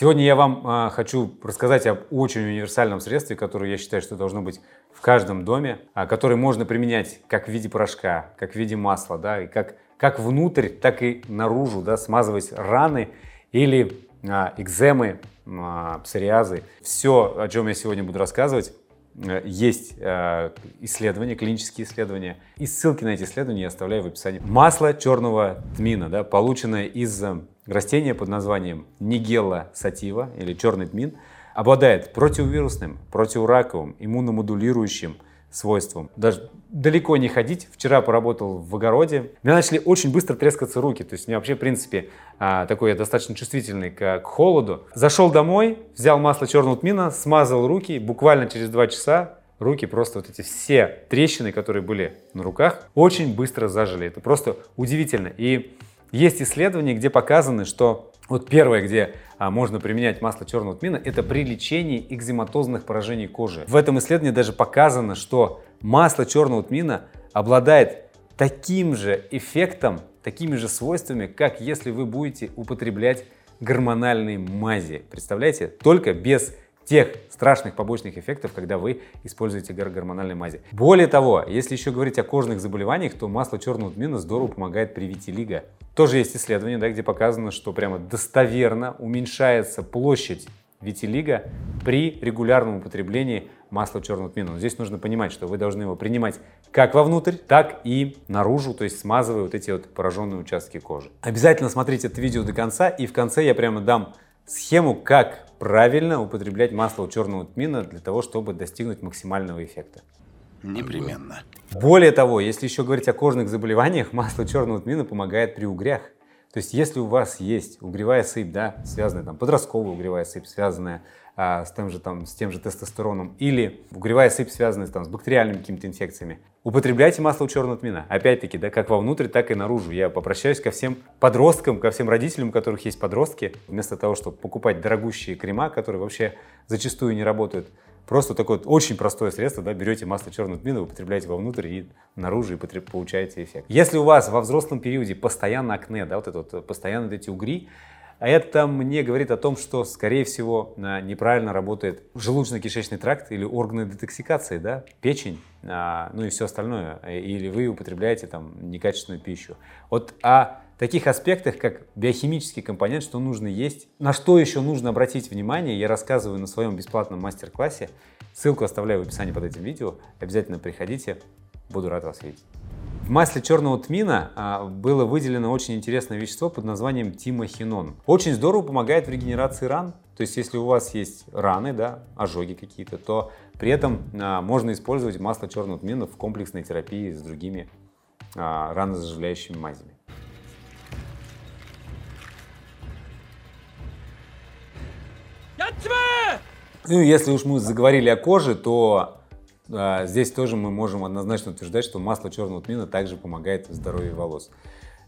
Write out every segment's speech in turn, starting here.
Сегодня я вам а, хочу рассказать об очень универсальном средстве, которое я считаю, что должно быть в каждом доме, а, которое можно применять как в виде порошка, как в виде масла, да, и как, как внутрь, так и наружу, да, смазывать раны или а, экземы, псориазы. Все, о чем я сегодня буду рассказывать, э, есть э, исследования, клинические исследования. И ссылки на эти исследования я оставляю в описании. Масло черного тмина, да, полученное из растения под названием Нигелла сатива или черный тмин, обладает противовирусным, противораковым, иммуномодулирующим свойством. Даже далеко не ходить. Вчера поработал в огороде. У меня начали очень быстро трескаться руки. То есть у меня вообще, в принципе, а, такой я достаточно чувствительный к холоду. Зашел домой, взял масло черного тмина, смазал руки. Буквально через два часа руки просто вот эти все трещины, которые были на руках, очень быстро зажили. Это просто удивительно. И есть исследования, где показано, что вот первое, где а, можно применять масло черного тмина, это при лечении экзематозных поражений кожи. В этом исследовании даже показано, что масло черного тмина обладает таким же эффектом, такими же свойствами, как если вы будете употреблять гормональные мази. Представляете? Только без тех страшных побочных эффектов, когда вы используете гормональные мази. Более того, если еще говорить о кожных заболеваниях, то масло черного тмина здорово помогает при витилиго. Тоже есть исследование, да, где показано, что прямо достоверно уменьшается площадь витилиго при регулярном употреблении масла черного тмина. Но здесь нужно понимать, что вы должны его принимать как вовнутрь, так и наружу, то есть смазывая вот эти вот пораженные участки кожи. Обязательно смотрите это видео до конца, и в конце я прямо дам схему, как правильно употреблять масло черного тмина для того, чтобы достигнуть максимального эффекта. Непременно. Более того, если еще говорить о кожных заболеваниях, масло черного тмина помогает при угрях. То есть, если у вас есть угревая сыпь, да, связанная там подростковая угревая сыпь, связанная а, с, тем же, там, с тем же тестостероном, или угревая сыпь, связанная там, с бактериальными какими-то инфекциями, употребляйте масло черного тмина. Опять-таки, да, как вовнутрь, так и наружу. Я попрощаюсь ко всем подросткам, ко всем родителям, у которых есть подростки. Вместо того, чтобы покупать дорогущие крема, которые вообще зачастую не работают, Просто такое вот очень простое средство, да, берете масло черного тмина, употребляете вовнутрь и наружу, и получаете эффект. Если у вас во взрослом периоде постоянно акне, да, вот это вот, постоянно эти угри, это мне говорит о том, что, скорее всего, а, неправильно работает желудочно-кишечный тракт или органы детоксикации, да, печень, а, ну и все остальное. Или вы употребляете там некачественную пищу. Вот а таких аспектах, как биохимический компонент, что нужно есть, на что еще нужно обратить внимание, я рассказываю на своем бесплатном мастер-классе. Ссылку оставляю в описании под этим видео. Обязательно приходите, буду рад вас видеть. В масле черного тмина а, было выделено очень интересное вещество под названием тимохинон. Очень здорово помогает в регенерации ран. То есть, если у вас есть раны, да, ожоги какие-то, то при этом а, можно использовать масло черного тмина в комплексной терапии с другими а, ранозаживляющими мазями. Ну, если уж мы заговорили о коже, то э, здесь тоже мы можем однозначно утверждать, что масло черного тмина также помогает в здоровье волос.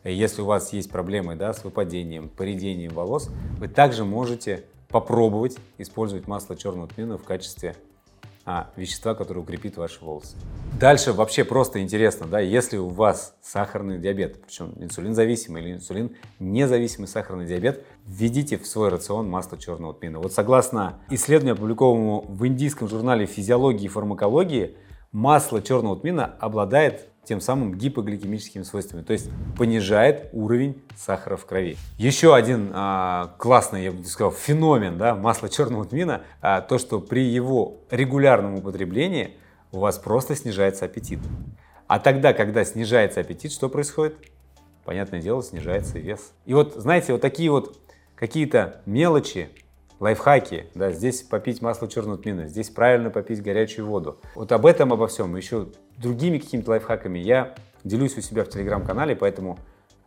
Если у вас есть проблемы да, с выпадением, поредением волос, вы также можете попробовать использовать масло черного тмина в качестве а, вещества, которое укрепит ваши волосы. Дальше вообще просто интересно, да, если у вас сахарный диабет, причем инсулинзависимый или инсулин независимый сахарный диабет, введите в свой рацион масло черного тмина. Вот согласно исследованию, опубликованному в индийском журнале физиологии и фармакологии, масло черного тмина обладает тем самым гипогликемическими свойствами, то есть понижает уровень сахара в крови. Еще один а, классный, я бы сказал, феномен да, масла черного тмина, а, то, что при его регулярном употреблении у вас просто снижается аппетит. А тогда, когда снижается аппетит, что происходит? Понятное дело, снижается вес. И вот, знаете, вот такие вот какие-то мелочи, лайфхаки, да, здесь попить масло черного тмина, здесь правильно попить горячую воду. Вот об этом, обо всем, еще другими какими-то лайфхаками я делюсь у себя в телеграм-канале, поэтому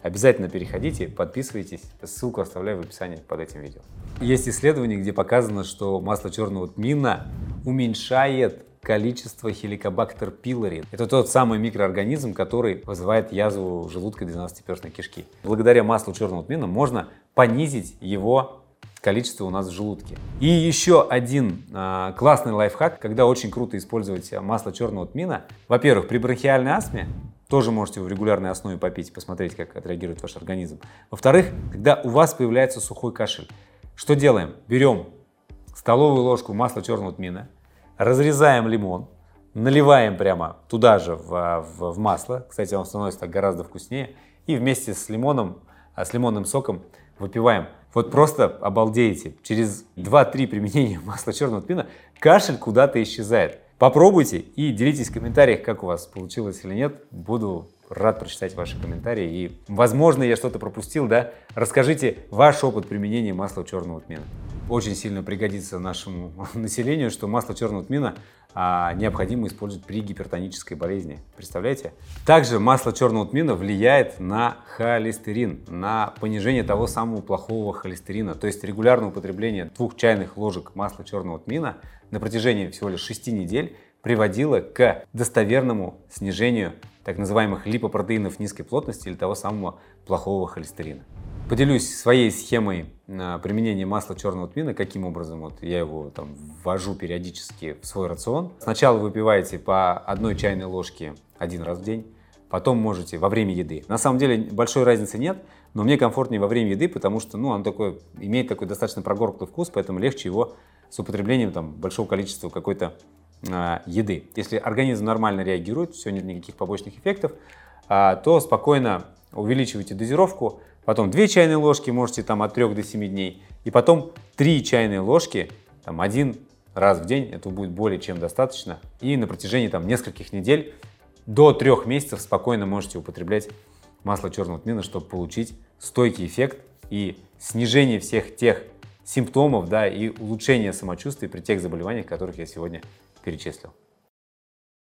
обязательно переходите, подписывайтесь, ссылку оставляю в описании под этим видео. Есть исследование, где показано, что масло черного тмина уменьшает количество хеликобактер пилори. Это тот самый микроорганизм, который вызывает язву желудка 12-перстной кишки. Благодаря маслу черного тмина можно понизить его количество у нас в желудке. И еще один э, классный лайфхак, когда очень круто использовать масло черного тмина. Во-первых, при бронхиальной астме тоже можете в регулярной основе попить, посмотреть, как отреагирует ваш организм. Во-вторых, когда у вас появляется сухой кашель. Что делаем? Берем столовую ложку масла черного тмина, разрезаем лимон, наливаем прямо туда же в, в, в масло. Кстати, он становится так гораздо вкуснее. И вместе с лимоном, а, с лимонным соком выпиваем. Вот просто обалдеете. Через 2-3 применения масла черного тмина кашель куда-то исчезает. Попробуйте и делитесь в комментариях, как у вас получилось или нет. Буду рад прочитать ваши комментарии. И, возможно, я что-то пропустил, да? Расскажите ваш опыт применения масла черного тмина. Очень сильно пригодится нашему населению, что масло черного тмина а, необходимо использовать при гипертонической болезни. Представляете? Также масло черного тмина влияет на холестерин, на понижение того самого плохого холестерина. То есть регулярное употребление двух чайных ложек масла черного тмина на протяжении всего лишь 6 недель приводило к достоверному снижению так называемых липопротеинов низкой плотности или того самого плохого холестерина. Поделюсь своей схемой а, применения масла черного тмина, каким образом вот я его там ввожу периодически в свой рацион. Сначала выпиваете по одной чайной ложке один раз в день, потом можете во время еды. На самом деле большой разницы нет, но мне комфортнее во время еды, потому что ну, он такой, имеет такой достаточно прогорклый вкус, поэтому легче его с употреблением там, большого количества какой-то э, еды. Если организм нормально реагирует, все, нет никаких побочных эффектов, э, то спокойно увеличивайте дозировку, потом 2 чайные ложки, можете там от 3 до 7 дней, и потом 3 чайные ложки, там один раз в день, это будет более чем достаточно, и на протяжении там нескольких недель до 3 месяцев спокойно можете употреблять масло черного тмина, чтобы получить стойкий эффект и снижение всех тех симптомов, да, и улучшение самочувствия при тех заболеваниях, которых я сегодня перечислил.